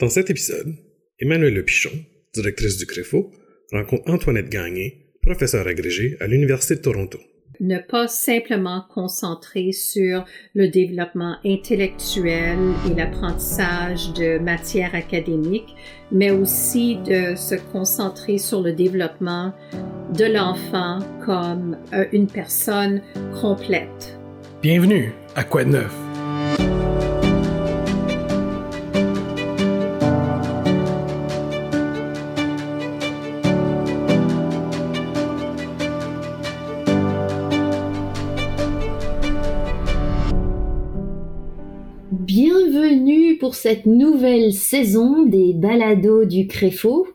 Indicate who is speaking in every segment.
Speaker 1: Dans cet épisode, Emmanuelle Lepichon, directrice du CREFO, rencontre Antoinette Gagné, professeure agrégée à l'Université de Toronto.
Speaker 2: Ne pas simplement concentrer sur le développement intellectuel et l'apprentissage de matières académiques, mais aussi de se concentrer sur le développement de l'enfant comme euh, une personne complète.
Speaker 1: Bienvenue à Quoi de neuf?
Speaker 3: Cette nouvelle saison des balados du Créfo.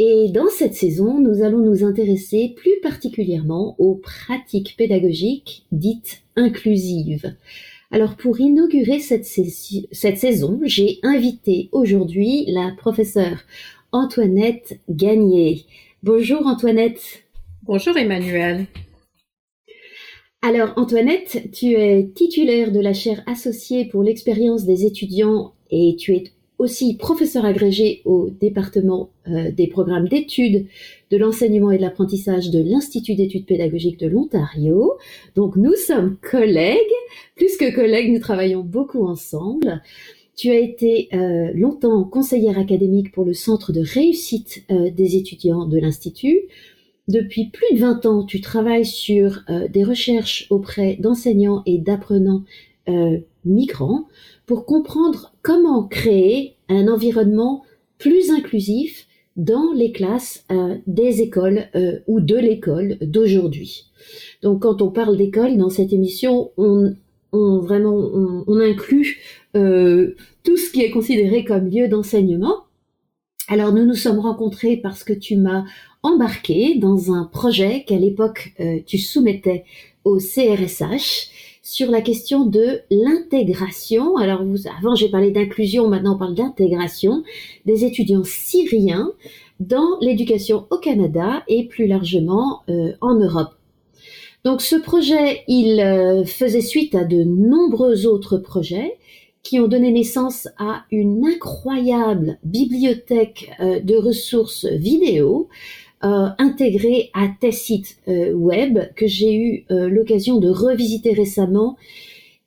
Speaker 3: Et dans cette saison, nous allons nous intéresser plus particulièrement aux pratiques pédagogiques dites inclusives. Alors pour inaugurer cette, cette saison, j'ai invité aujourd'hui la professeure Antoinette Gagné. Bonjour Antoinette.
Speaker 2: Bonjour Emmanuel.
Speaker 3: Alors Antoinette, tu es titulaire de la chaire associée pour l'expérience des étudiants et tu es aussi professeur agrégé au département euh, des programmes d'études de l'enseignement et de l'apprentissage de l'Institut d'études pédagogiques de l'Ontario. Donc nous sommes collègues, plus que collègues, nous travaillons beaucoup ensemble. Tu as été euh, longtemps conseillère académique pour le Centre de réussite euh, des étudiants de l'Institut. Depuis plus de 20 ans, tu travailles sur des recherches auprès d'enseignants et d'apprenants migrants pour comprendre comment créer un environnement plus inclusif dans les classes euh, des écoles euh, ou de l'école d'aujourd'hui. Donc quand on parle d'école dans cette émission, on, vraiment on inclut euh, tout ce qui est considéré comme lieu d'enseignement. Alors nous nous sommes rencontrés parce que tu m'as embarqué dans un projet qu'à l'époque tu soumettais au CRSH sur la question de l'intégration. Alors, avant, j'ai parlé d'inclusion, maintenant on parle d'intégration des étudiants syriens dans l'éducation au Canada et plus largement euh, en Europe. Donc, ce projet, il euh, faisait suite à de nombreux autres projets qui ont donné naissance à une incroyable bibliothèque euh, de ressources vidéo euh, intégré à tes sites euh, web que j'ai eu euh, l'occasion de revisiter récemment.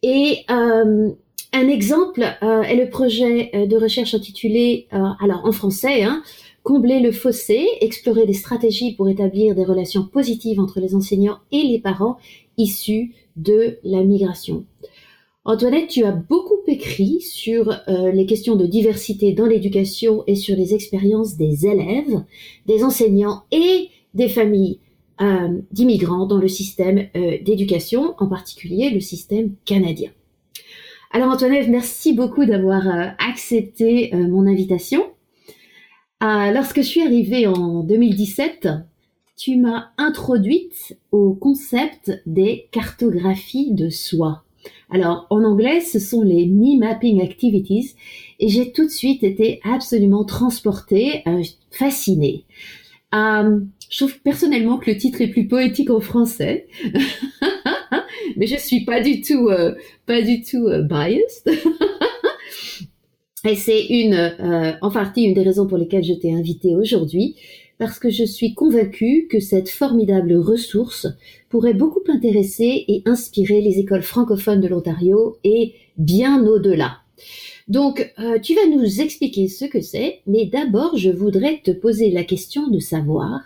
Speaker 3: Et un exemple est le projet de recherche intitulé, alors en français, hein, Combler le fossé, explorer des stratégies pour établir des relations positives entre les enseignants et les parents issus de la migration. Antoinette, tu as beaucoup écrit sur euh, les questions de diversité dans l'éducation et sur les expériences des élèves, des enseignants et des familles euh, d'immigrants dans le système euh, d'éducation, en particulier le système canadien. Alors Antoinette, merci beaucoup d'avoir accepté mon invitation. lorsque je suis arrivée en 2017, tu m'as introduite au concept des cartographies de soi. Alors, en anglais, ce sont les Me Mapping Activities et j'ai tout de suite été absolument transportée, euh, fascinée. Euh, je trouve personnellement que le titre est plus poétique en français, mais je suis pas du tout, euh, pas du tout biased. et c'est une, en partie, une des raisons pour lesquelles je t'ai invitée aujourd'hui, parce que je suis convaincue que cette formidable ressource pourrait beaucoup intéresser et inspirer les écoles francophones de l'Ontario et bien au-delà. Donc, euh, tu vas nous expliquer ce que c'est, mais d'abord, je voudrais te poser la question de savoir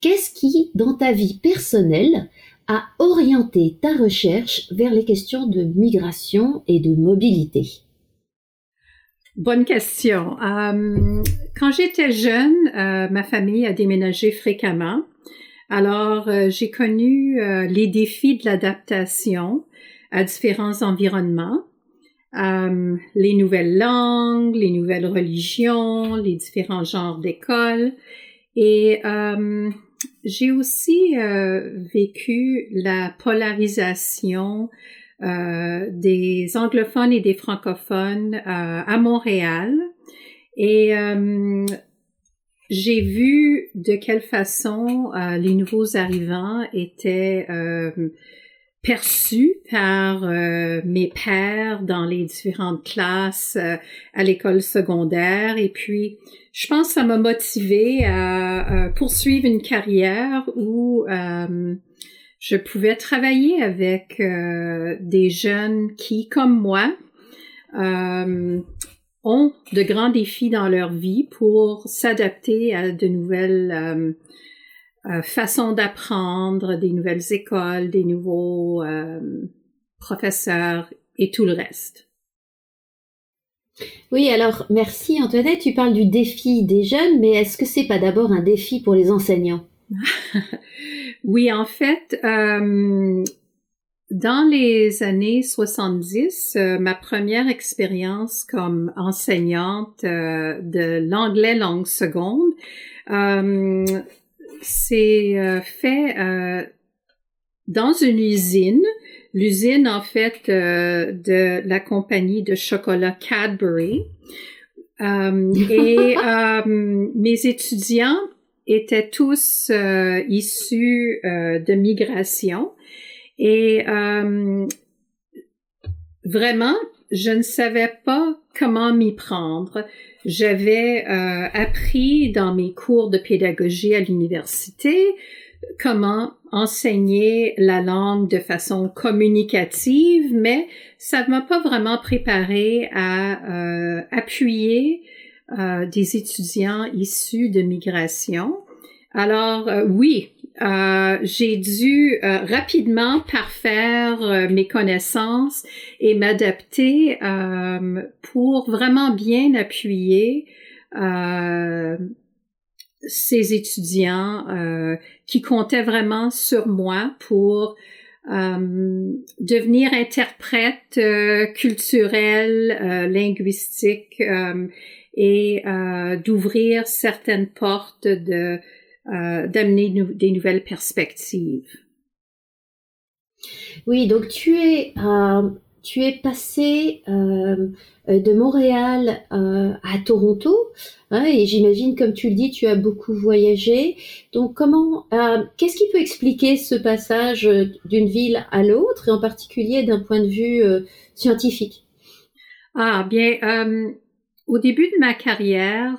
Speaker 3: qu'est-ce qui, dans ta vie personnelle, a orienté ta recherche vers les questions de migration et de mobilité?
Speaker 2: Bonne question. Euh, quand j'étais jeune, euh, ma famille a déménagé fréquemment. Alors, euh, j'ai connu les défis de l'adaptation à différents environnements, les nouvelles langues, les nouvelles religions, les différents genres d'écoles. Et j'ai aussi vécu la polarisation des anglophones et des francophones euh, à Montréal. Et euh, j'ai vu de quelle façon les nouveaux arrivants étaient perçu par euh, mes pairs dans les différentes classes euh, à l'école secondaire et puis je pense que ça m'a motivé à, poursuivre une carrière où euh, je pouvais travailler avec des jeunes qui comme moi ont de grands défis dans leur vie pour s'adapter à de nouvelles euh, façon d'apprendre, des nouvelles écoles, des nouveaux euh, professeurs et tout le reste.
Speaker 3: Oui, alors merci Antoinette, tu parles du défi des jeunes, mais est-ce que c'est pas d'abord un défi pour les enseignants?
Speaker 2: Oui, en fait, euh, dans les années 70, ma première expérience comme enseignante de l'anglais langue seconde, c'est euh, fait euh, dans une usine, l'usine en fait euh, de la compagnie de chocolat Cadbury. et mes étudiants étaient tous issus de migration et vraiment, je ne savais pas comment m'y prendre. J'avais euh, appris dans mes cours de pédagogie à l'université comment enseigner la langue de façon communicative, mais ça ne m'a pas vraiment préparé à euh, appuyer euh, des étudiants issus de migration. Alors oui, euh, j'ai dû euh, rapidement parfaire euh, mes connaissances et m'adapter pour vraiment bien appuyer ces étudiants qui comptaient vraiment sur moi pour devenir interprète culturel, linguistique et d'ouvrir certaines portes de euh, d'amener des nouvelles perspectives.
Speaker 3: Oui, donc tu es euh, tu es passé euh, de Montréal à Toronto hein, et j'imagine comme tu le dis tu as beaucoup voyagé. Donc comment qu'est-ce qui peut expliquer ce passage d'une ville à l'autre et en particulier d'un point de vue scientifique?
Speaker 2: Ah bien au début de ma carrière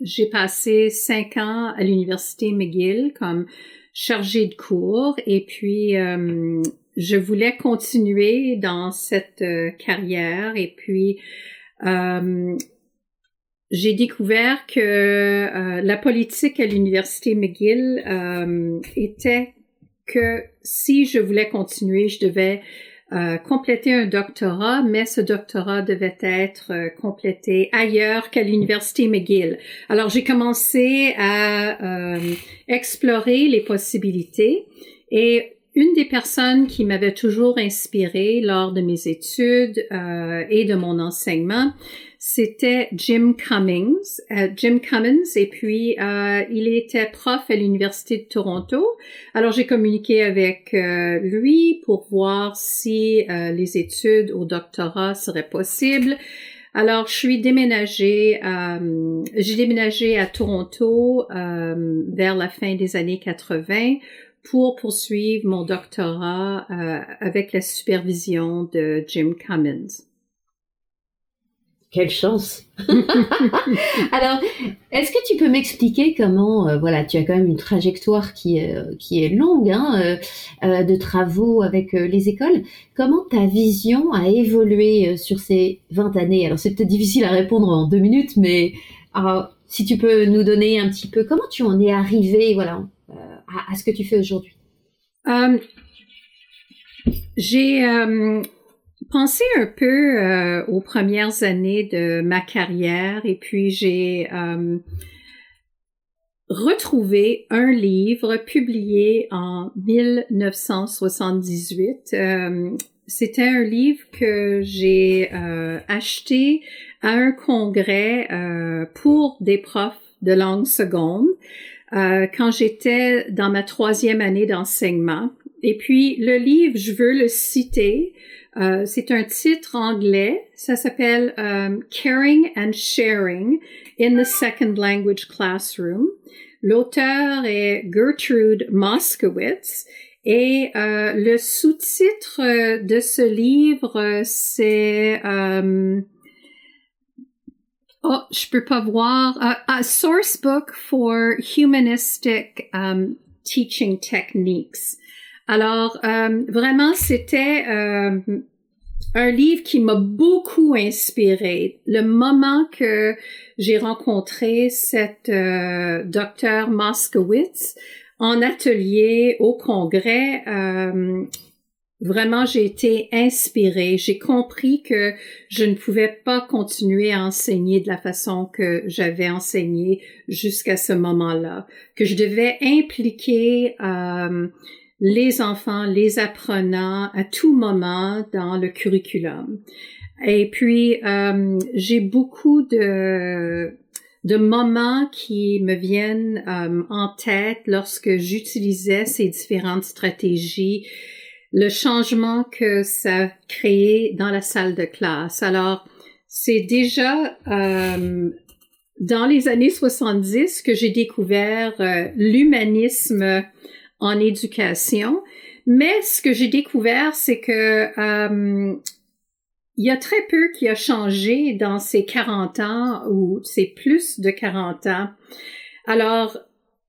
Speaker 2: j'ai passé cinq ans à l'université McGill comme chargée de cours et puis euh, je voulais continuer dans cette euh, carrière et puis euh, j'ai découvert que la politique à l'université McGill était que si je voulais continuer, je devais euh, compléter un doctorat, mais ce doctorat devait être euh, complété ailleurs qu'à l'université McGill. Alors j'ai commencé à euh, explorer les possibilités et une des personnes qui m'avait toujours inspirée lors de mes études et de mon enseignement, c'était Jim Cummings, euh, Jim Cummins, et puis euh, il était prof à l'université de Toronto. Alors j'ai communiqué avec euh, lui pour voir si les études au doctorat seraient possibles. Alors je suis déménagée, j'ai déménagé à Toronto vers la fin des années 80 pour poursuivre mon doctorat avec la supervision de Jim Cummins.
Speaker 3: Quelle chance Alors, est-ce que tu peux m'expliquer comment, euh, voilà, tu as quand même une trajectoire qui, est, qui est longue hein, euh, euh, de travaux avec les écoles. Comment ta vision a évolué sur ces 20 années? Alors, c'est peut-être difficile à répondre en deux minutes, mais si tu peux nous donner un petit peu comment tu en es arrivé, voilà, à, à, ce que tu fais aujourd'hui?
Speaker 2: J'ai pensé un peu euh, aux premières années de ma carrière et puis j'ai euh, retrouvé un livre publié en 1978. Euh, c'était un livre que j'ai acheté à un congrès pour des profs de langue seconde quand j'étais dans ma troisième année d'enseignement. Et puis le livre, je veux le citer euh, c'est un titre anglais. Ça s'appelle um, Caring and Sharing in the Second Language Classroom. L'auteur est Gertrude Moskowitz Et euh, le sous-titre de ce livre, c'est euh, oh, je peux pas voir a source book for humanistic um, teaching techniques. Alors euh, vraiment, c'était euh, un livre qui m'a beaucoup inspiré. Le moment que j'ai rencontré cette euh, docteur Moskowitz en atelier au congrès, euh, vraiment j'ai été inspirée. J'ai compris que je ne pouvais pas continuer à enseigner de la façon que j'avais enseigné jusqu'à ce moment-là, que je devais impliquer les enfants, les apprenants à tout moment dans le curriculum. Et puis, euh, j'ai beaucoup de, de moments qui me viennent euh, en tête lorsque j'utilisais ces différentes stratégies, le changement que ça créé dans la salle de classe. Alors, c'est déjà euh, dans les années 70 que j'ai découvert l'humanisme en éducation. Mais ce que j'ai découvert, c'est que euh, il y a très peu qui a changé dans ces 40 ans ou ces plus de 40 ans. Alors,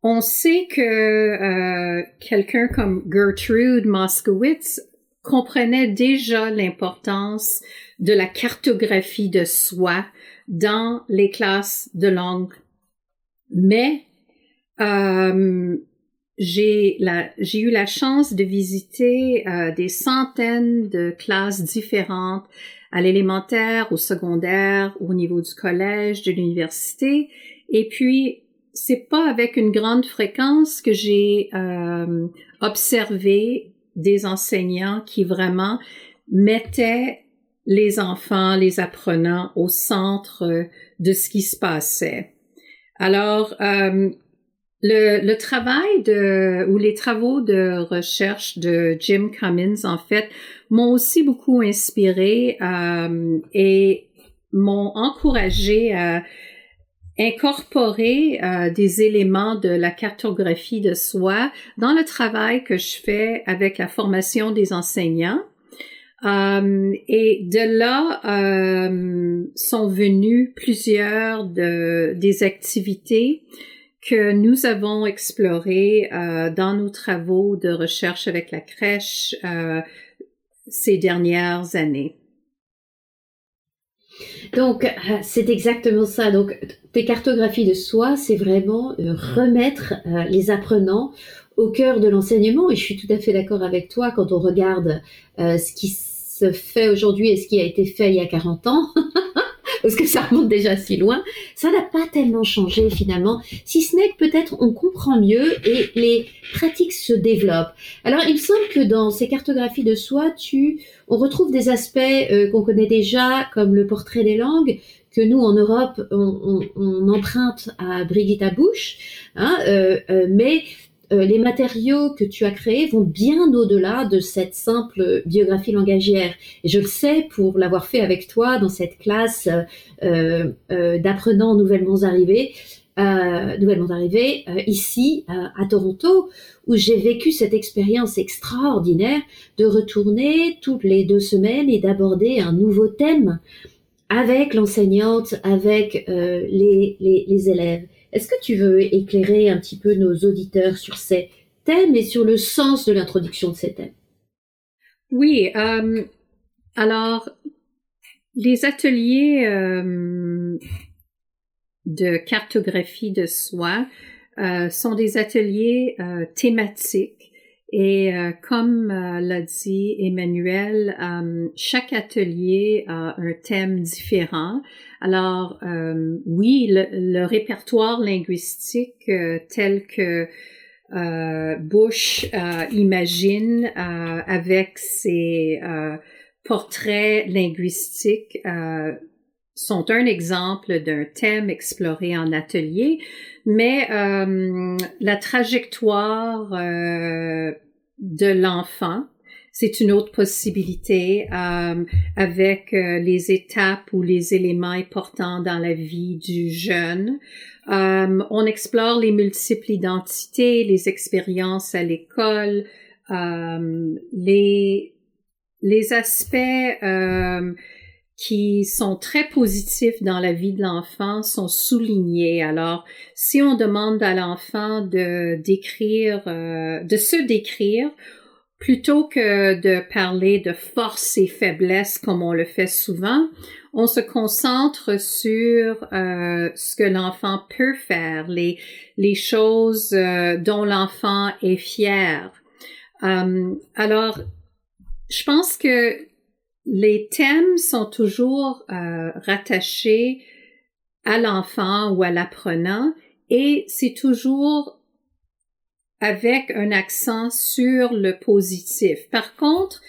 Speaker 2: on sait que euh, quelqu'un comme Gertrude Moskowitz comprenait déjà l'importance de la cartographie de soi dans les classes de langue. Mais euh, j'ai j'ai eu la chance de visiter euh, des centaines de classes différentes à l'élémentaire, au secondaire, au niveau du collège, de l'université. Et puis, c'est pas avec une grande fréquence que j'ai euh, observé des enseignants qui vraiment mettaient les enfants, les apprenants au centre de ce qui se passait. Alors, euh, le, le, travail de ou les travaux de recherche de Jim Cummins en fait m'ont aussi beaucoup inspiré euh, et m'ont encouragé à incorporer euh, des éléments de la cartographie de soi dans le travail que je fais avec la formation des enseignants. Euh, et de là euh, sont venues plusieurs de, des activités que nous avons exploré euh, dans nos travaux de recherche avec la crèche euh, ces dernières années.
Speaker 3: Donc, euh, c'est exactement ça. Donc, tes cartographies de soi, c'est vraiment remettre les apprenants au cœur de l'enseignement. Et je suis tout à fait d'accord avec toi quand on regarde ce qui se fait aujourd'hui et ce qui a été fait il y a 40 ans. parce que ça remonte déjà si loin, ça n'a pas tellement changé finalement, si ce n'est que peut-être on comprend mieux et les pratiques se développent. Alors il me semble que dans ces cartographies de soi, tu, on retrouve des aspects euh, qu'on connaît déjà, comme le portrait des langues, que nous en Europe on, on, on emprunte à Brigitte Bush, hein, euh, euh, mais les matériaux que tu as créés vont bien au-delà de cette simple biographie langagière. Et je le sais pour l'avoir fait avec toi dans cette classe euh, euh, d'apprenants nouvellement arrivés, nouvellement ici à Toronto, où j'ai vécu cette expérience extraordinaire de retourner toutes les deux semaines et d'aborder un nouveau thème avec l'enseignante, avec les élèves. Est-ce que tu veux éclairer un petit peu nos auditeurs sur ces thèmes et sur le sens de l'introduction de ces thèmes?
Speaker 2: Oui, euh, alors les ateliers euh, de cartographie de soi euh, sont des ateliers thématiques et comme l'a dit Emmanuel, chaque atelier a un thème différent. Alors euh, oui, le, répertoire linguistique euh, tel que euh, Bush imagine avec ses portraits linguistiques sont un exemple d'un thème exploré en atelier, mais la trajectoire de l'enfant c'est une autre possibilité euh, avec euh, les étapes ou les éléments importants dans la vie du jeune. Euh, on explore les multiples identités, les expériences à l'école, les les aspects qui sont très positifs dans la vie de l'enfant sont soulignés. Alors, si on demande à l'enfant de décrire, euh, de se décrire, plutôt que de parler de force et faiblesse comme on le fait souvent, on se concentre sur euh, ce que l'enfant peut faire, les, choses euh, dont l'enfant est fier. alors, je pense que les thèmes sont toujours euh, rattachés à l'enfant ou à l'apprenant et c'est toujours avec un accent sur le positif. Par contre,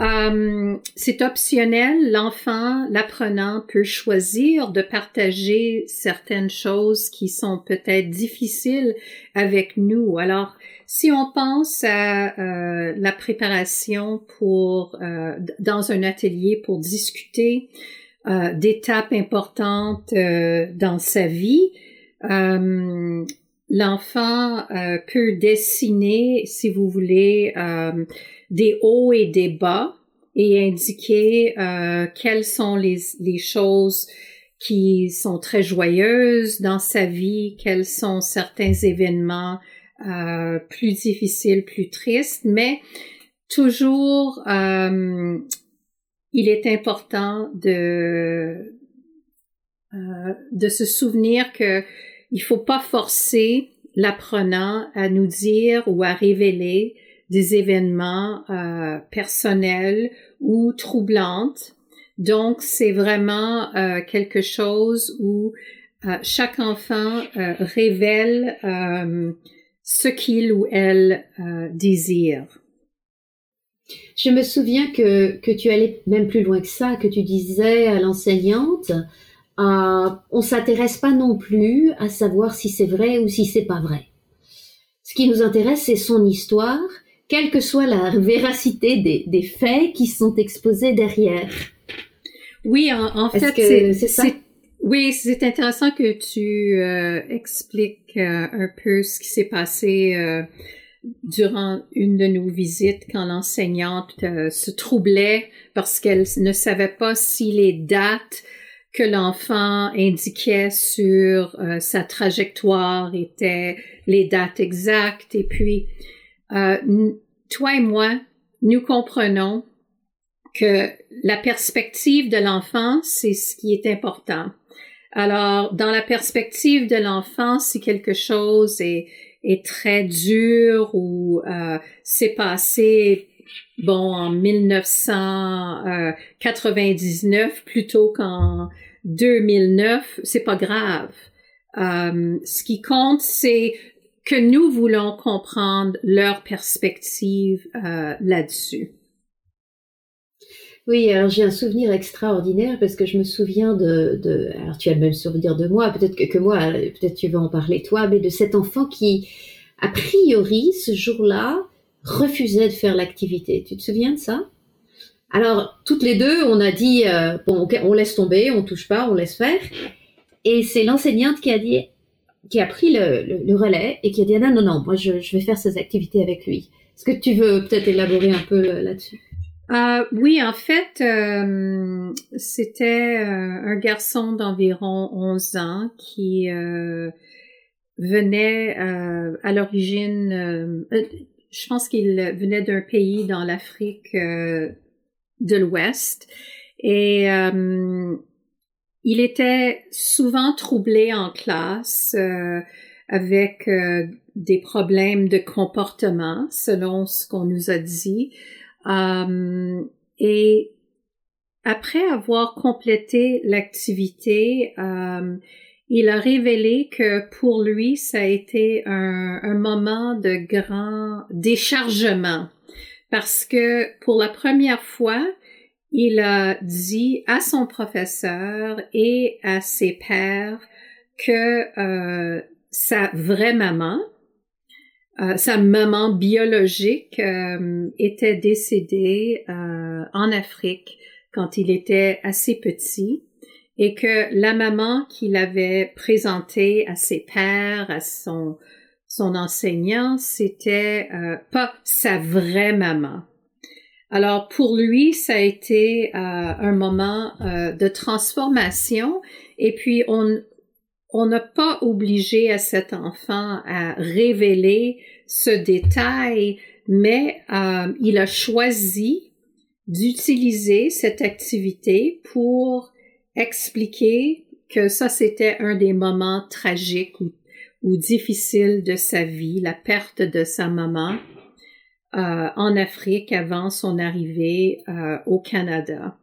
Speaker 2: euh, c'est optionnel. L'enfant, l'apprenant peut choisir de partager certaines choses qui sont peut-être difficiles avec nous. Alors, si on pense à euh, la préparation pour euh, dans un atelier pour discuter d'étapes importantes dans sa vie, l'enfant peut dessiner, si vous voulez, des hauts et des bas et indiquer euh, quelles sont les, les choses qui sont très joyeuses dans sa vie, quels sont certains événements euh, plus difficiles, plus tristes, mais toujours euh, il est important de euh, de se souvenir que il faut pas forcer l'apprenant à nous dire ou à révéler des événements euh, personnels ou troublantes. Donc, c'est vraiment euh, quelque chose où chaque enfant révèle ce qu'il ou elle désire.
Speaker 3: Je me souviens que, que tu allais même plus loin que ça, que tu disais à l'enseignante, on s'intéresse pas non plus à savoir si c'est vrai ou si c'est pas vrai. Ce qui nous intéresse, c'est son histoire quelle que soit la véracité des, des faits qui sont exposés derrière.
Speaker 2: Oui, en, fait, c'est ça? Oui, c'est intéressant que tu euh, expliques euh, un peu ce qui s'est passé euh, durant une de nos visites quand l'enseignante se troublait parce qu'elle ne savait pas si les dates que l'enfant indiquait sur sa trajectoire étaient les dates exactes et puis euh, toi et moi, nous comprenons que la perspective de l'enfant, c'est ce qui est important. Alors, dans la perspective de l'enfant, si quelque chose est, très dur ou euh, s'est passé, bon, en 1999 plutôt qu'en 2009, c'est pas grave. Euh, ce qui compte, c'est que nous voulons comprendre leur perspective euh, là-dessus.
Speaker 3: Oui, alors j'ai un souvenir extraordinaire parce que je me souviens de, de alors tu as le même souvenir de moi, peut-être que, que moi, peut-être tu vas en parler toi, mais de cet enfant qui, a priori, ce jour-là, refusait de faire l'activité. Tu te souviens de ça? Alors, toutes les deux, on a dit, euh, bon, on laisse tomber, on touche pas, on laisse faire. Et c'est l'enseignante qui a dit, qui a pris le, relais et qui a dit non, non, non, moi je, vais faire ces activités avec lui. Est-ce que tu veux peut-être élaborer un peu là-dessus?
Speaker 2: Euh, Oui, en fait, euh, c'était un garçon d'environ 11 ans qui venait à l'origine, je pense qu'il venait d'un pays dans l'Afrique de l'Ouest et il était souvent troublé en classe euh, avec euh, des problèmes de comportement, selon ce qu'on nous a dit. Euh, et après avoir complété l'activité, il a révélé que pour lui, ça a été un, moment de grand déchargement. Parce que pour la première fois, il a dit à son professeur et à ses pères que euh, sa vraie maman, euh, sa maman biologique, euh, était décédée en Afrique quand il était assez petit et que la maman qu'il avait présentée à ses pères, à son son enseignant, c'était euh, pas sa vraie maman. Alors pour lui, ça a été euh, un moment euh, de transformation et puis on on n'a pas obligé à cet enfant à révéler ce détail, mais il a choisi d'utiliser cette activité pour expliquer que ça c'était un des moments tragiques ou ou difficile de sa vie, la perte de sa maman euh, en Afrique avant son arrivée euh, au Canada.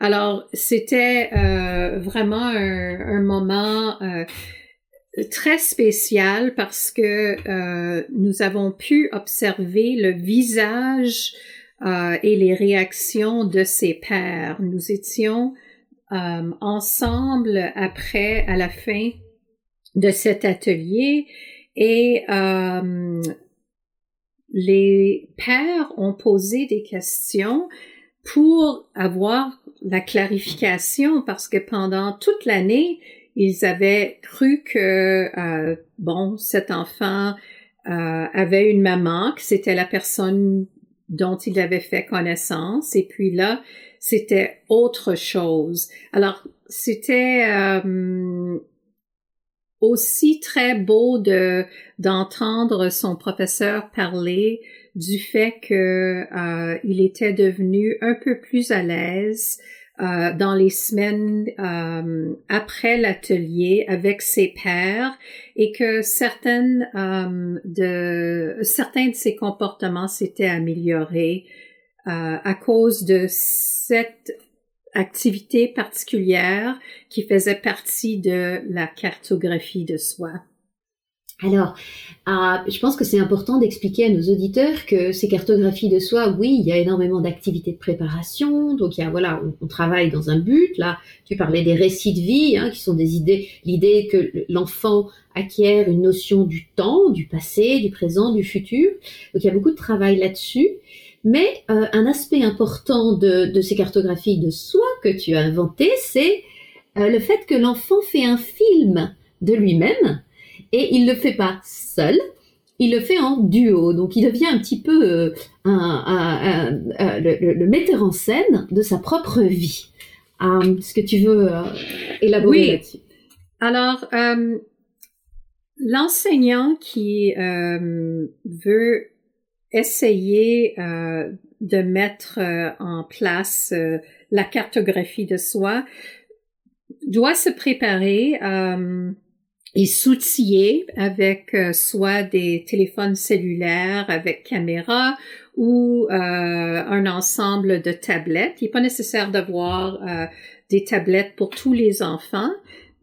Speaker 2: Alors, c'était euh, vraiment un, moment euh, très spécial parce que euh, nous avons pu observer le visage et les réactions de ses pères. Nous étions ensemble après, à la fin de cet atelier et les pères ont posé des questions pour avoir la clarification parce que pendant toute l'année, ils avaient cru que, euh, bon, cet enfant euh, avait une maman, que c'était la personne dont il avait fait connaissance, et puis là, c'était autre chose. Alors, c'était euh, aussi très beau de d'entendre son professeur parler du fait que euh, il était devenu un peu plus à l'aise euh, dans les semaines euh, après l'atelier avec ses pairs et que certaines de certains de ses comportements s'étaient améliorés à cause de cette activité particulière qui faisait partie de la cartographie de soi.
Speaker 3: Alors, euh, je pense que c'est important d'expliquer à nos auditeurs que ces cartographies de soi, oui, il y a énormément d'activités de préparation, donc il y a, voilà, on, travaille dans un but. Là, tu parlais des récits de vie, hein, qui sont des idées, l'idée que l'enfant acquiert une notion du temps, du passé, du présent, du futur. Donc il y a beaucoup de travail là-dessus. Mais euh, un aspect important de, ces cartographies de soi que tu as inventé, c'est euh, le fait que l'enfant fait un film de lui-même et il ne le fait pas seul, il le fait en duo. Donc il devient un petit peu euh, le, metteur en scène de sa propre vie. Est-ce que tu veux élaborer là-dessus?
Speaker 2: Alors, l'enseignant qui veut essayer euh, de mettre euh, en place euh, la cartographie de soi doit se préparer et s'outiller avec soit des téléphones cellulaires avec caméra ou un ensemble de tablettes. Il n'est pas nécessaire d'avoir des tablettes pour tous les enfants.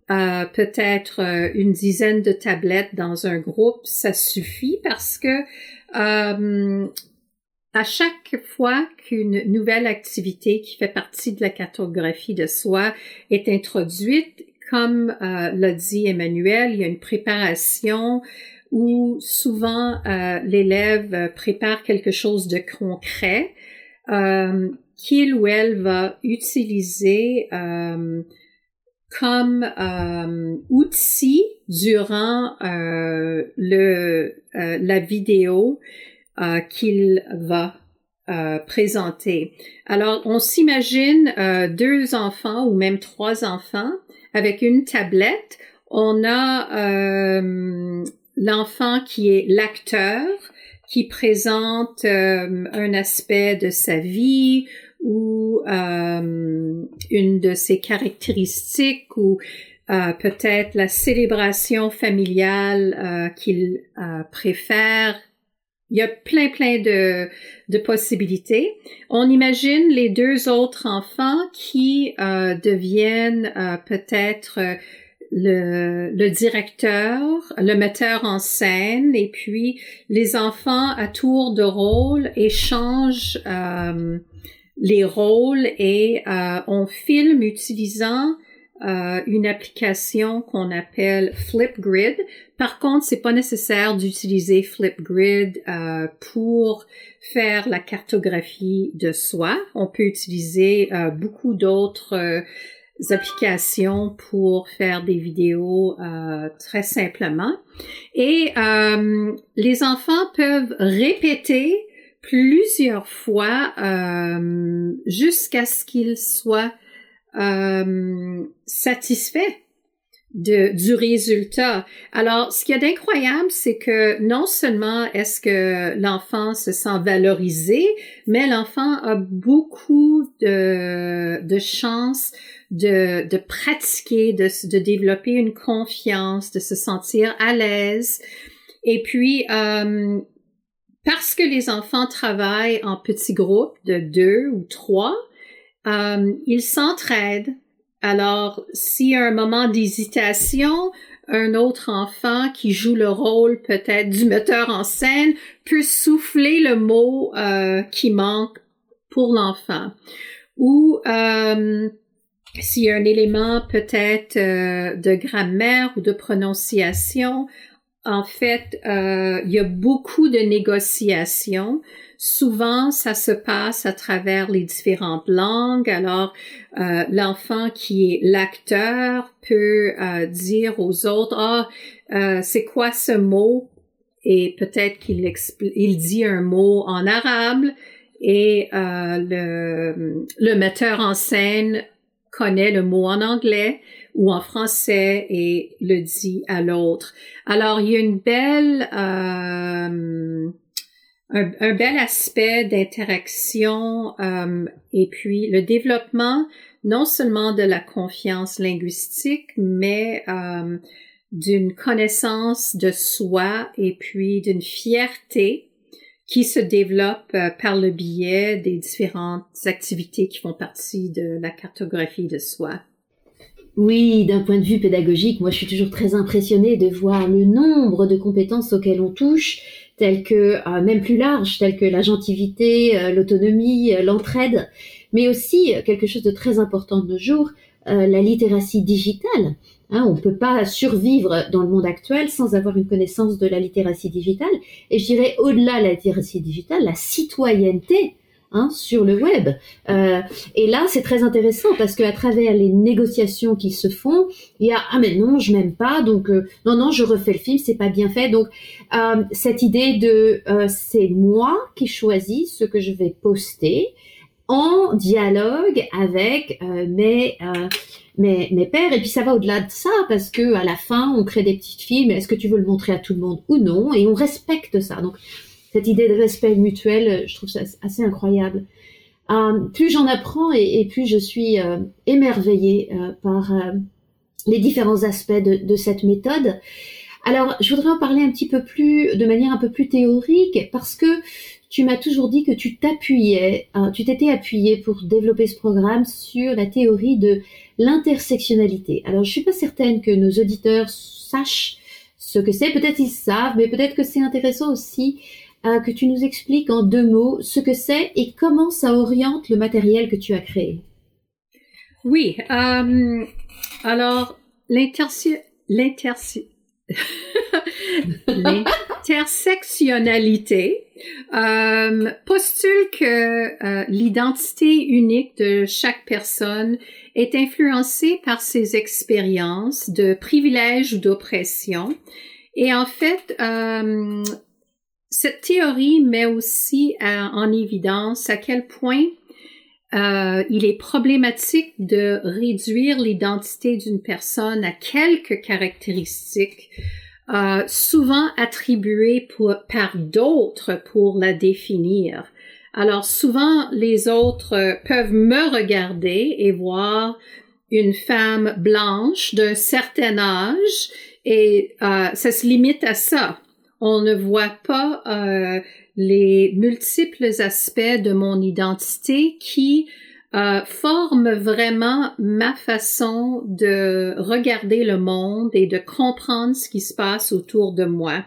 Speaker 2: peut-être une dizaine de tablettes dans un groupe, ça suffit parce que euh, à chaque fois qu'une nouvelle activité qui fait partie de la cartographie de soi est introduite, comme euh, l'a dit Emmanuel, il y a une préparation où souvent euh, l'élève prépare quelque chose de concret euh, qu'il ou elle va utiliser comme euh, outil durant euh, euh, la vidéo euh, qu'il va euh, présenter. Alors, on s'imagine deux enfants ou même trois enfants avec une tablette. On a l'enfant qui est l'acteur, qui présente un aspect de sa vie ou euh, une de ses caractéristiques ou euh, peut-être la célébration familiale euh, qu'il préfère. Il y a plein, plein de, de possibilités. On imagine les deux autres enfants qui deviennent peut-être le, le, directeur, le metteur en scène, et puis les enfants à tour de rôle échangent euh, les rôles et euh, on filme utilisant euh, une application qu'on appelle Flipgrid. Par contre, c'est pas nécessaire d'utiliser Flipgrid euh, pour faire la cartographie de soi. On peut utiliser beaucoup d'autres applications pour faire des vidéos euh, très simplement. Et euh, les enfants peuvent répéter plusieurs fois euh, jusqu'à ce qu'ils soient satisfaits de, du résultat. Alors, ce qu'il y a d'incroyable, c'est que non seulement est-ce que l'enfant se sent valorisé, mais l'enfant a beaucoup de, de chances de, de pratiquer, de, de développer une confiance, de se sentir à l'aise. Et puis, euh, parce que les enfants travaillent en petits groupes de deux ou trois, euh, ils s'entraident alors, s'il y a un moment d'hésitation, un autre enfant qui joue le rôle peut-être du metteur en scène peut souffler le mot euh, qui manque pour l'enfant. Ou euh, s'il y a un élément peut-être euh, de grammaire ou de prononciation, en fait, il y a beaucoup de négociations Souvent, ça se passe à travers les différentes langues. Alors, euh, l'enfant qui est l'acteur peut euh, dire aux autres, ah, euh, c'est quoi ce mot? Et peut-être qu'il il dit un mot en arabe et le, le metteur en scène connaît le mot en anglais ou en français et le dit à l'autre. Alors, il y a une belle un, bel aspect d'interaction euh, et puis le développement non seulement de la confiance linguistique, mais euh, d'une connaissance de soi et puis d'une fierté qui se développe euh, par le biais des différentes activités qui font partie de la cartographie de soi.
Speaker 3: Oui, d'un point de vue pédagogique, moi je suis toujours très impressionnée de voir le nombre de compétences auxquelles on touche telles que, euh, même plus larges, telles que la gentilité, euh, l'autonomie, euh, l'entraide, mais aussi quelque chose de très important de nos jours, la littératie digitale. Hein, on ne peut pas survivre dans le monde actuel sans avoir une connaissance de la littératie digitale. Et je dirais au-delà de la littératie digitale, la citoyenneté Hein, sur le web. Euh, et là, c'est très intéressant parce qu'à travers les négociations qui se font, il y a ah mais non, je m'aime pas, donc euh, non non, je refais le film, c'est pas bien fait. Donc euh, cette idée de c'est moi qui choisis ce que je vais poster en dialogue avec mes mes, mes pères. Et puis ça va au-delà de ça parce que à la fin, on crée des petits films. Est-ce que tu veux le montrer à tout le monde ou non? Et on respecte ça. Donc cette idée de respect mutuel, euh, je trouve ça assez incroyable. Euh, plus j'en apprends et, plus je suis euh, émerveillée par les différents aspects de, cette méthode. Alors, je voudrais en parler un petit peu plus, de manière un peu plus théorique, parce que tu m'as toujours dit que tu t'appuyais, tu t'étais appuyé pour développer ce programme sur la théorie de l'intersectionnalité. Alors, je suis pas certaine que nos auditeurs sachent ce que c'est. Peut-être ils savent, mais peut-être que c'est intéressant aussi que tu nous expliques en deux mots ce que c'est et comment ça oriente le matériel que tu as créé.
Speaker 2: Oui, euh, alors l'intersectionnalité euh, postule que euh, l'identité unique de chaque personne est influencée par ses expériences de privilège ou d'oppression. Et en fait, euh, cette théorie met aussi euh, en évidence à quel point euh, il est problématique de réduire l'identité d'une personne à quelques caractéristiques euh, souvent attribuées par d'autres pour la définir. Alors souvent, les autres peuvent me regarder et voir une femme blanche d'un certain âge et ça se limite à ça on ne voit pas euh, les multiples aspects de mon identité qui euh, forment vraiment ma façon de regarder le monde et de comprendre ce qui se passe autour de moi.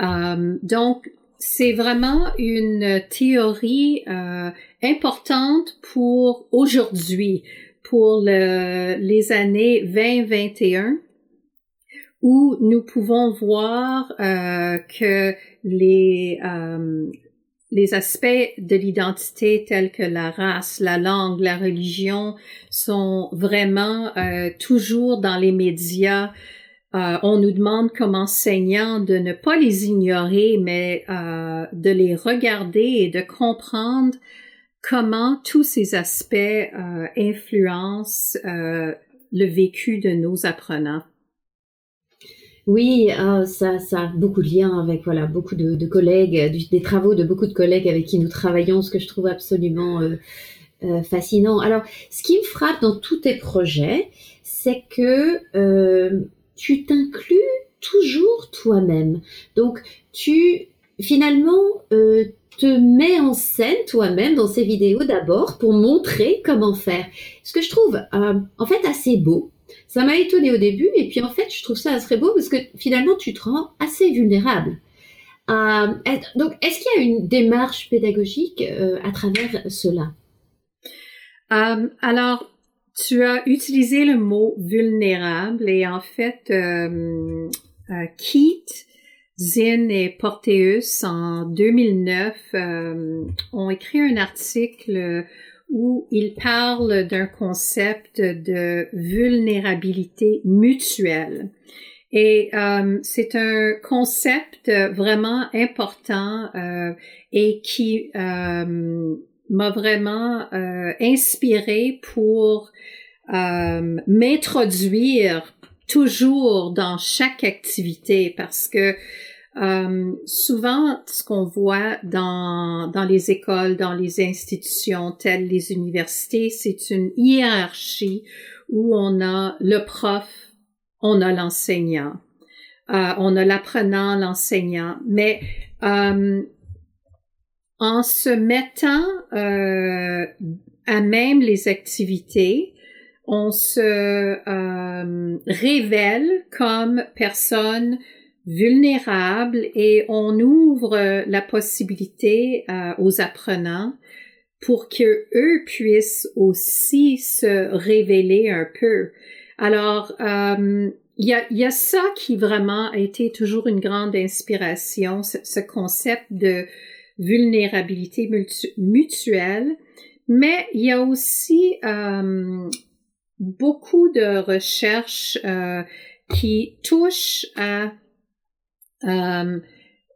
Speaker 2: Euh, donc, c'est vraiment une théorie importante pour aujourd'hui, pour les années 2021 où nous pouvons voir euh, que les, euh, les aspects de l'identité tels que la race, la langue, la religion sont vraiment euh, toujours dans les médias. Euh, on nous demande comme enseignants de ne pas les ignorer, mais euh, de les regarder et de comprendre comment tous ces aspects influencent le vécu de nos apprenants.
Speaker 3: Oui, euh, ça, ça a beaucoup de liens avec voilà beaucoup de, collègues, des travaux de beaucoup de collègues avec qui nous travaillons, ce que je trouve absolument euh, euh, fascinant. Alors, ce qui me frappe dans tous tes projets, c'est que tu t'inclus toujours toi-même. Donc, tu finalement te mets en scène toi-même dans ces vidéos d'abord pour montrer comment faire. Ce que je trouve en fait assez beau ça m'a étonné au début, et puis en fait, je trouve ça assez beau parce que finalement, tu te rends assez vulnérable. Euh, donc, est-ce qu'il y a une démarche pédagogique euh, à travers cela?
Speaker 2: Euh, Alors, tu as utilisé le mot vulnérable et en fait, Keith, Zinn et Porteus en 2009 ont écrit un article où il parle d'un concept de vulnérabilité mutuelle. Et euh, c'est un concept vraiment important euh, et qui euh, m'a vraiment inspiré pour m'introduire toujours dans chaque activité parce que euh, souvent, ce qu'on voit dans, dans les écoles, dans les institutions telles les universités, c'est une hiérarchie où on a le prof, on a l'enseignant, euh, on a l'apprenant, l'enseignant, mais euh, en se mettant euh, à même les activités, on se euh, révèle comme personne vulnérable et on ouvre la possibilité euh, aux apprenants pour que eux puissent aussi se révéler un peu. Alors, euh, il y, a, ça qui vraiment a été toujours une grande inspiration, ce, concept de vulnérabilité mutuelle, mais il y a aussi euh, beaucoup de recherches qui touchent à euh,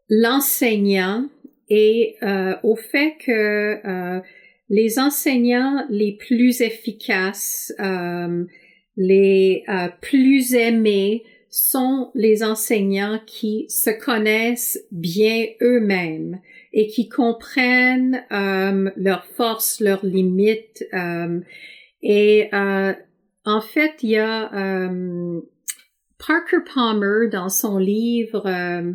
Speaker 2: l'enseignant et euh, au fait que euh, les enseignants les plus efficaces, les plus aimés sont les enseignants qui se connaissent bien eux-mêmes et qui comprennent leurs forces, leurs limites. et en fait, il y a Parker Palmer, dans son livre euh,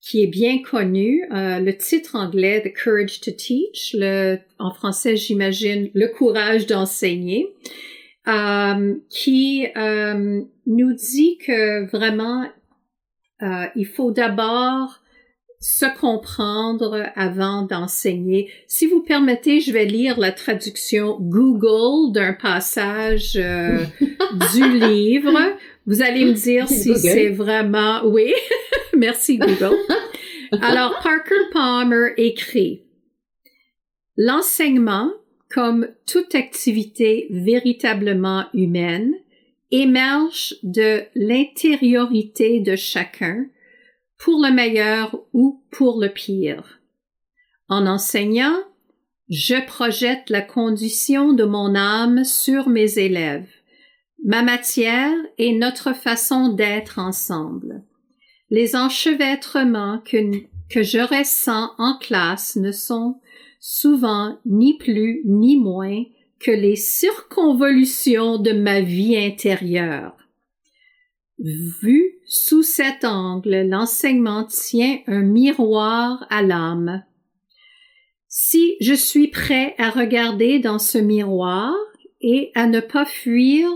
Speaker 2: qui est bien connu, euh, le titre anglais The Courage to Teach, le, en français j'imagine Le courage d'enseigner, euh, qui nous dit que vraiment il faut d'abord se comprendre avant d'enseigner. Si vous permettez, je vais lire la traduction Google d'un passage du livre vous allez me dire si c'est vraiment... Oui, merci Google. Alors, Parker Palmer écrit, L'enseignement, comme toute activité véritablement humaine, émerge de l'intériorité de chacun, pour le meilleur ou pour le pire. En enseignant, je projette la condition de mon âme sur mes élèves ma matière et notre façon d'être ensemble. Les enchevêtrements que, que je ressens en classe ne sont souvent ni plus ni moins que les circonvolutions de ma vie intérieure. Vu sous cet angle, l'enseignement tient un miroir à l'âme. Si je suis prêt à regarder dans ce miroir et à ne pas fuir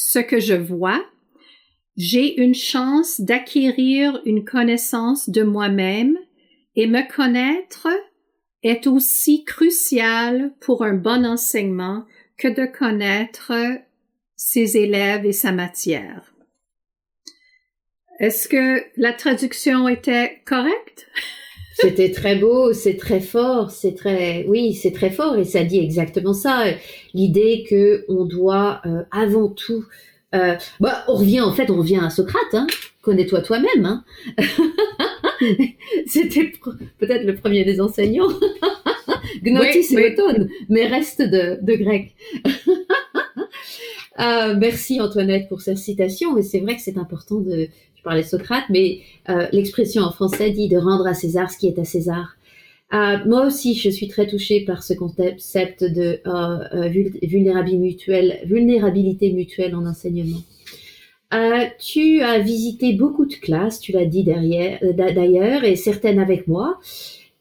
Speaker 2: ce que je vois, j'ai une chance d'acquérir une connaissance de moi-même et me connaître est aussi crucial pour un bon enseignement que de connaître ses élèves et sa matière. Est-ce que la traduction était correcte?
Speaker 3: C'était très beau, c'est très fort, c'est très, oui, c'est très fort et ça dit exactement ça. L'idée que on doit euh, avant tout, euh, bah, on revient en fait, on revient à Socrate, hein. Connais-toi toi-même. Hein. C'était peut-être le premier des enseignants. Gnotis et mais reste de, de grec. Euh, merci Antoinette pour cette citation, et c'est vrai que c'est important de, je parlais de Socrate, mais euh, l'expression en français dit de rendre à César ce qui est à César. Euh, moi aussi, je suis très touchée par ce concept de vulnérabilité mutuelle, vulnérabilité mutuelle en enseignement. tu as visité beaucoup de classes, tu l'as dit d'ailleurs, et certaines avec moi.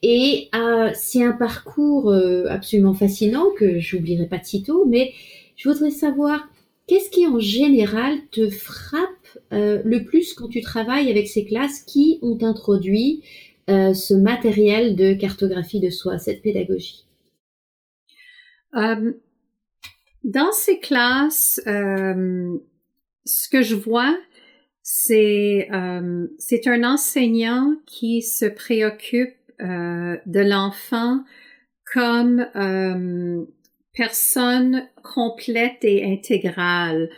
Speaker 3: Et c'est un parcours absolument fascinant que j'oublierai pas de sitôt, mais je voudrais savoir Qu'est-ce qui en général te frappe euh, le plus quand tu travailles avec ces classes qui ont introduit euh, ce matériel de cartographie de soi, cette pédagogie?
Speaker 2: Euh, Dans ces classes, ce que je vois, c'est c'est un enseignant qui se préoccupe de l'enfant comme personne complète et intégrale.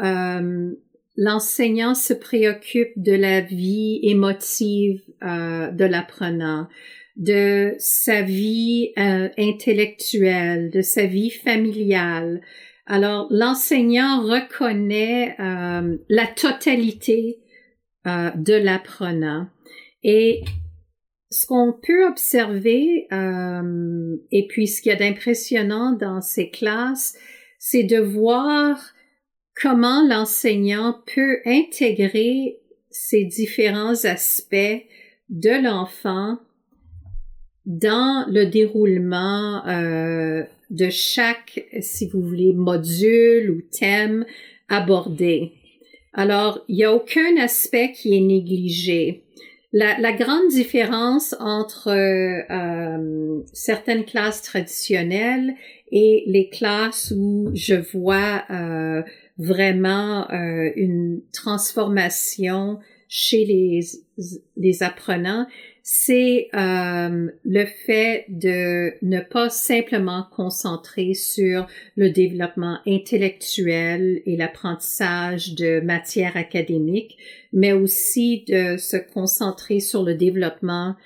Speaker 2: Euh, L'enseignant se préoccupe de la vie émotive euh, de l'apprenant, de sa vie euh, intellectuelle, de sa vie familiale. Alors, l'enseignant reconnaît la totalité de l'apprenant et ce qu'on peut observer, euh, et puis ce qu'il y a d'impressionnant dans ces classes, c'est de voir comment l'enseignant peut intégrer ces différents aspects de l'enfant dans le déroulement euh, de chaque, si vous voulez, module ou thème abordé. Alors, il n'y a aucun aspect qui est négligé. La, grande différence entre euh, certaines classes traditionnelles et les classes où je vois euh, vraiment euh, une transformation chez les apprenants, c'est euh, le fait de ne pas simplement concentrer sur le développement intellectuel et l'apprentissage de matières académiques, mais aussi de se concentrer sur le développement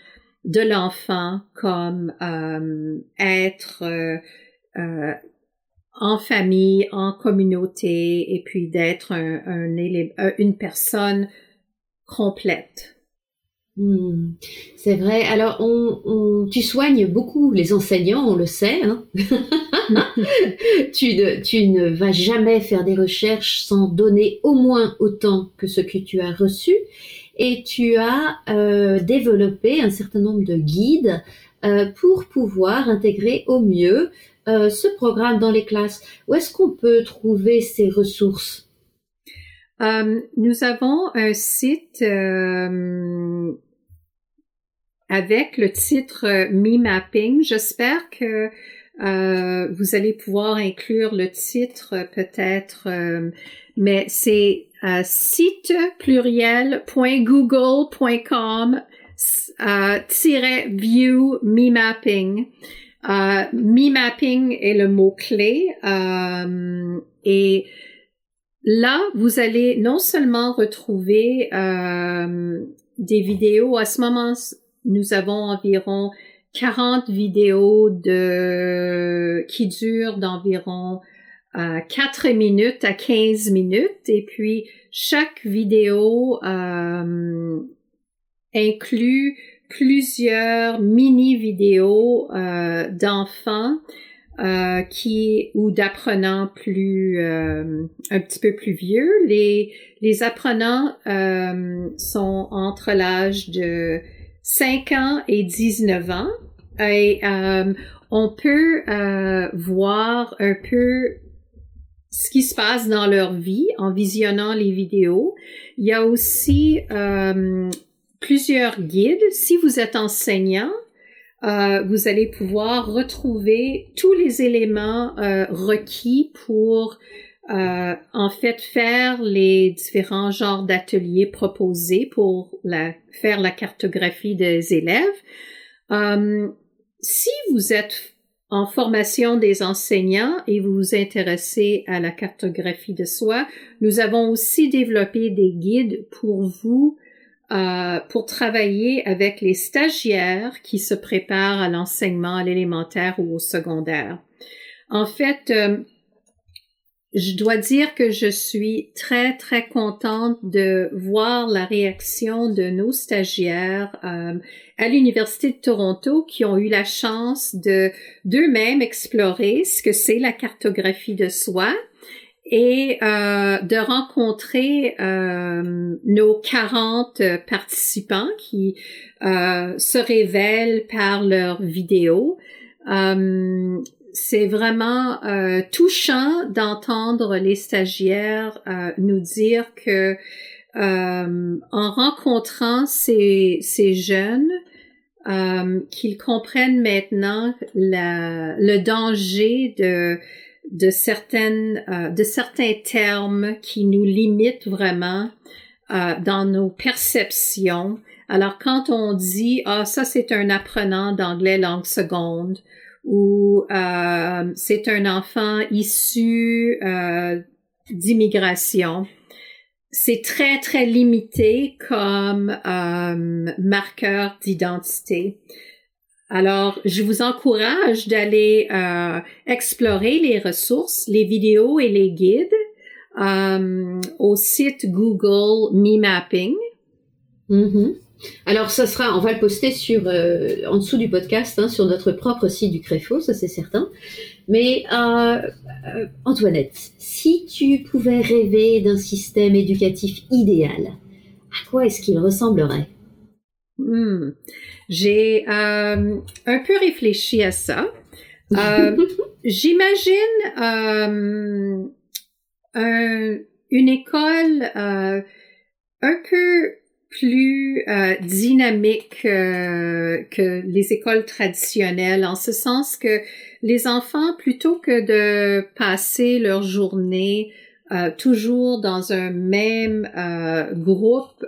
Speaker 2: de l'enfant comme euh, être euh, en famille, en communauté, et puis d'être un, un, une personne complète.
Speaker 3: Hmm. c'est vrai. Alors, on, tu soignes beaucoup les enseignants, on le sait. Hein tu, ne, tu ne vas jamais faire des recherches sans donner au moins autant que ce que tu as reçu. Et tu as euh, développé un certain nombre de guides euh, pour pouvoir intégrer au mieux euh, ce programme dans les classes. Où est-ce qu'on peut trouver ces ressources?
Speaker 2: Euh, nous avons un site euh, avec le titre Me Mapping. J'espère que euh, vous allez pouvoir inclure le titre peut-être, mais c'est site pluriel.google.com view Me Mapping. me Mapping est le mot-clé et Là, vous allez non seulement retrouver euh, des vidéos. À ce moment, nous avons environ 40 vidéos qui durent d'environ euh, 4 minutes à 15 minutes. Et puis, chaque vidéo euh, inclut plusieurs mini-vidéos euh, d'enfants euh, qui ou d'apprenants plus euh, un petit peu plus vieux. Les les apprenants euh, sont entre l'âge de 5 ans et 19 ans et on peut voir un peu ce qui se passe dans leur vie en visionnant les vidéos. Il y a aussi plusieurs guides. Si vous êtes enseignant, euh, vous allez pouvoir retrouver tous les éléments euh, requis pour euh, en fait faire les différents genres d'ateliers proposés pour la, faire la cartographie des élèves. si vous êtes en formation des enseignants et vous vous intéressez à la cartographie de soi, nous avons aussi développé des guides pour vous euh, pour travailler avec les stagiaires qui se préparent à l'enseignement à l'élémentaire ou au secondaire. En fait, euh, je dois dire que je suis très, très contente de voir la réaction de nos stagiaires euh, à l'Université de Toronto qui ont eu la chance de d'eux-mêmes explorer ce que c'est la cartographie de soi et euh, de rencontrer euh, nos 40 participants qui se révèlent par leurs vidéos. C'est vraiment euh, touchant d'entendre les stagiaires euh, nous dire que euh, en rencontrant ces, ces jeunes, qu'ils comprennent maintenant la, le danger de de certaines de certains termes qui nous limitent vraiment dans nos perceptions. Alors quand on dit ah ça c'est un apprenant d'anglais langue seconde ou euh, c'est un enfant issu euh, d'immigration. C'est très, très limité comme euh, marqueur d'identité. Alors, je vous encourage d'aller explorer les ressources, les vidéos et les guides au site Google Me Mapping.
Speaker 3: Mm-hmm. Alors, ça sera, on va le poster sur euh, en dessous du podcast, hein, sur notre propre site du Créfo, ça c'est certain. Mais euh, euh, Antoinette, si tu pouvais rêver d'un système éducatif idéal, à quoi est-ce qu'il ressemblerait?
Speaker 2: Hmm. J'ai un peu réfléchi à ça. J'imagine une école un peu plus euh, dynamique euh, que les écoles traditionnelles, en ce sens que les enfants, plutôt que de passer leur journée euh, toujours dans un même groupe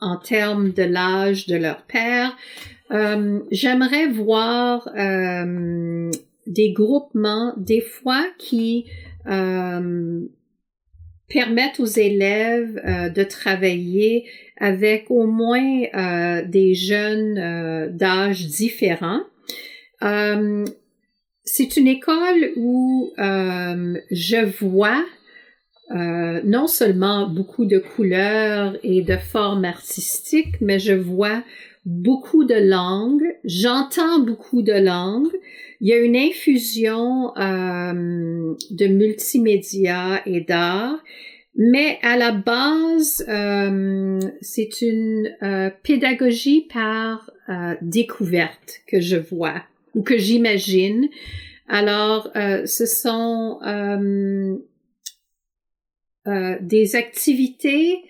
Speaker 2: en termes de l'âge de leur père, j'aimerais voir des groupements, des fois qui permettre aux élèves euh, de travailler avec au moins euh, des jeunes euh, d'âge différents. c'est une école où je vois non seulement beaucoup de couleurs et de formes artistiques, mais je vois beaucoup de langues, j'entends beaucoup de langues, il y a une infusion euh, de multimédia et d'art, mais à la base, euh, c'est une euh, pédagogie par découverte que je vois ou que j'imagine. Alors, ce sont des activités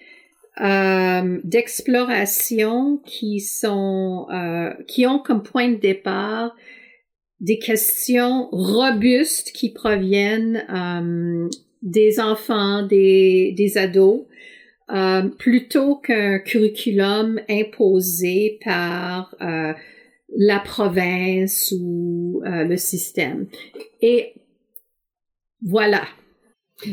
Speaker 2: d'exploration qui sont qui ont comme point de départ des questions robustes qui proviennent euh, des enfants, des, des ados, euh, plutôt qu'un curriculum imposé par euh, la province ou le système. Et voilà.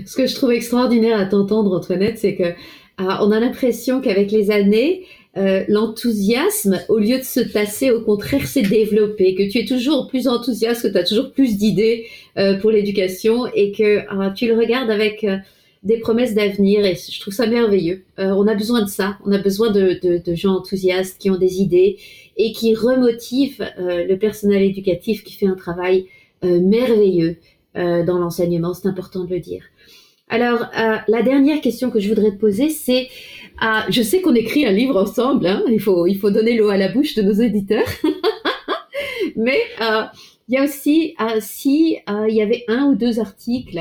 Speaker 3: Ce que je trouve extraordinaire à t'entendre, Antoinette, c'est que on a l'impression qu'avec les années, euh, l'enthousiasme, au lieu de se tasser, au contraire, s'est développé, que tu es toujours plus enthousiaste, que tu as toujours plus d'idées euh, pour l'éducation et que euh, tu le regardes avec des promesses d'avenir et je trouve ça merveilleux. on a besoin de ça, on a besoin de, de, gens enthousiastes qui ont des idées et qui remotivent le personnel éducatif qui fait un travail merveilleux dans l'enseignement, c'est important de le dire. Alors, la dernière question que je voudrais te poser, c'est ah, je sais qu'on écrit un livre ensemble, hein. il, faut, il faut donner l'eau à la bouche de nos éditeurs. Mais euh, il y a aussi, euh, si euh, il y avait un ou deux articles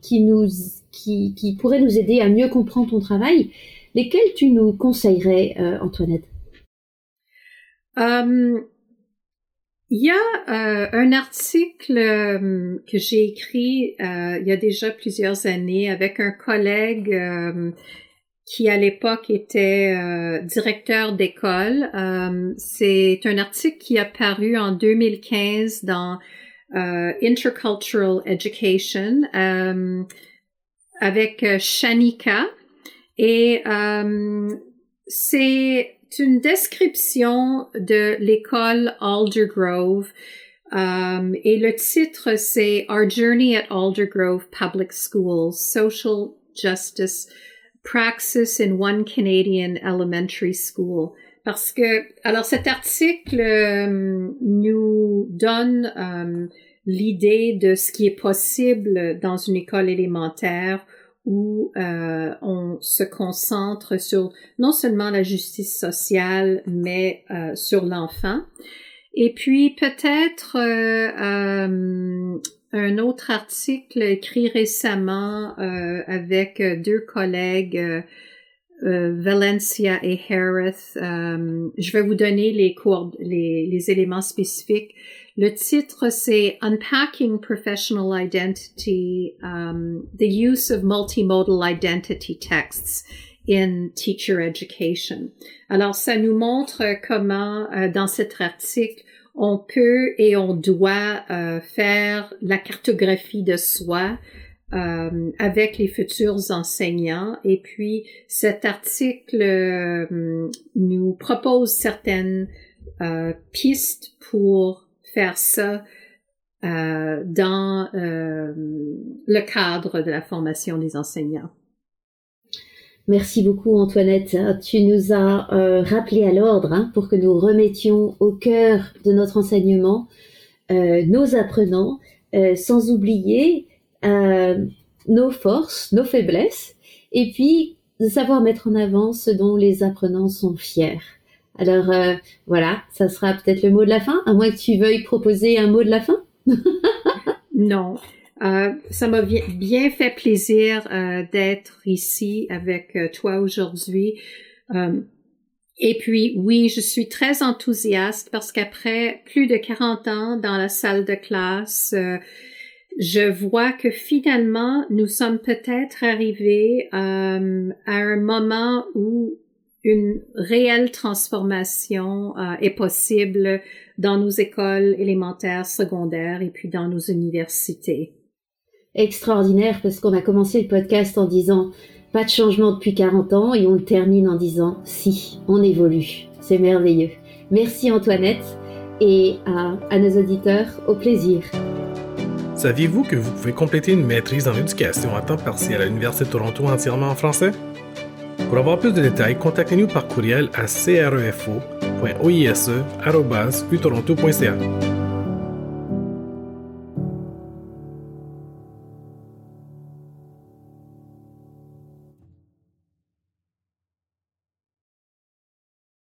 Speaker 3: qui, nous, qui, qui pourraient nous aider à mieux comprendre ton travail, lesquels tu nous conseillerais, Antoinette?
Speaker 2: Il y a un article que j'ai écrit il y a déjà plusieurs années avec un collègue qui à l'époque était euh, directeur d'école. Euh, c'est un article qui a paru en 2015 dans euh, Intercultural Education avec Shanika et c'est une description de l'école Aldergrove um, et le titre c'est Our Journey at Aldergrove Public Schools, Social Justice Praxis in One Canadian Elementary School. Parce que, alors cet article euh, nous donne euh, l'idée de ce qui est possible dans une école élémentaire où euh, on se concentre sur non seulement la justice sociale, mais sur l'enfant. Et puis peut-être un autre article écrit récemment euh, avec deux collègues, euh, euh, Valencia et Harris. je vais vous donner les, les, les éléments spécifiques. Le titre, c'est Unpacking Professional Identity, um, the use of multimodal identity texts in teacher education. Alors, ça nous montre comment, dans cet article, on peut et on doit euh, faire la cartographie de soi euh, avec les futurs enseignants. Et puis cet article euh, nous propose certaines pistes pour faire ça dans le cadre de la formation des enseignants.
Speaker 3: Merci beaucoup Antoinette. Tu nous as euh, rappelé à l'ordre hein, pour que nous remettions au cœur de notre enseignement euh, nos apprenants, euh, sans oublier nos forces, nos faiblesses, et puis de savoir mettre en avant ce dont les apprenants sont fiers. Alors voilà, ça sera peut-être le mot de la fin, à moins que tu veuilles proposer un mot de la fin.
Speaker 2: non. Euh, ça m'a bien fait plaisir euh, d'être ici avec euh, toi aujourd'hui. et puis, oui, je suis très enthousiaste parce qu'après plus de 40 ans dans la salle de classe, je vois que finalement, nous sommes peut-être arrivés à un moment où une réelle transformation est possible dans nos écoles élémentaires, secondaires et puis dans nos universités
Speaker 3: extraordinaire parce qu'on a commencé le podcast en disant pas de changement depuis 40 ans et on le termine en disant si, on évolue. C'est merveilleux. Merci Antoinette et à, à nos auditeurs, au plaisir.
Speaker 1: Saviez-vous que vous pouvez compléter une maîtrise en éducation à temps partiel à l'Université de Toronto entièrement en français? Pour avoir plus de détails, contactez-nous par courriel à crefo.oise.utoronto.ca.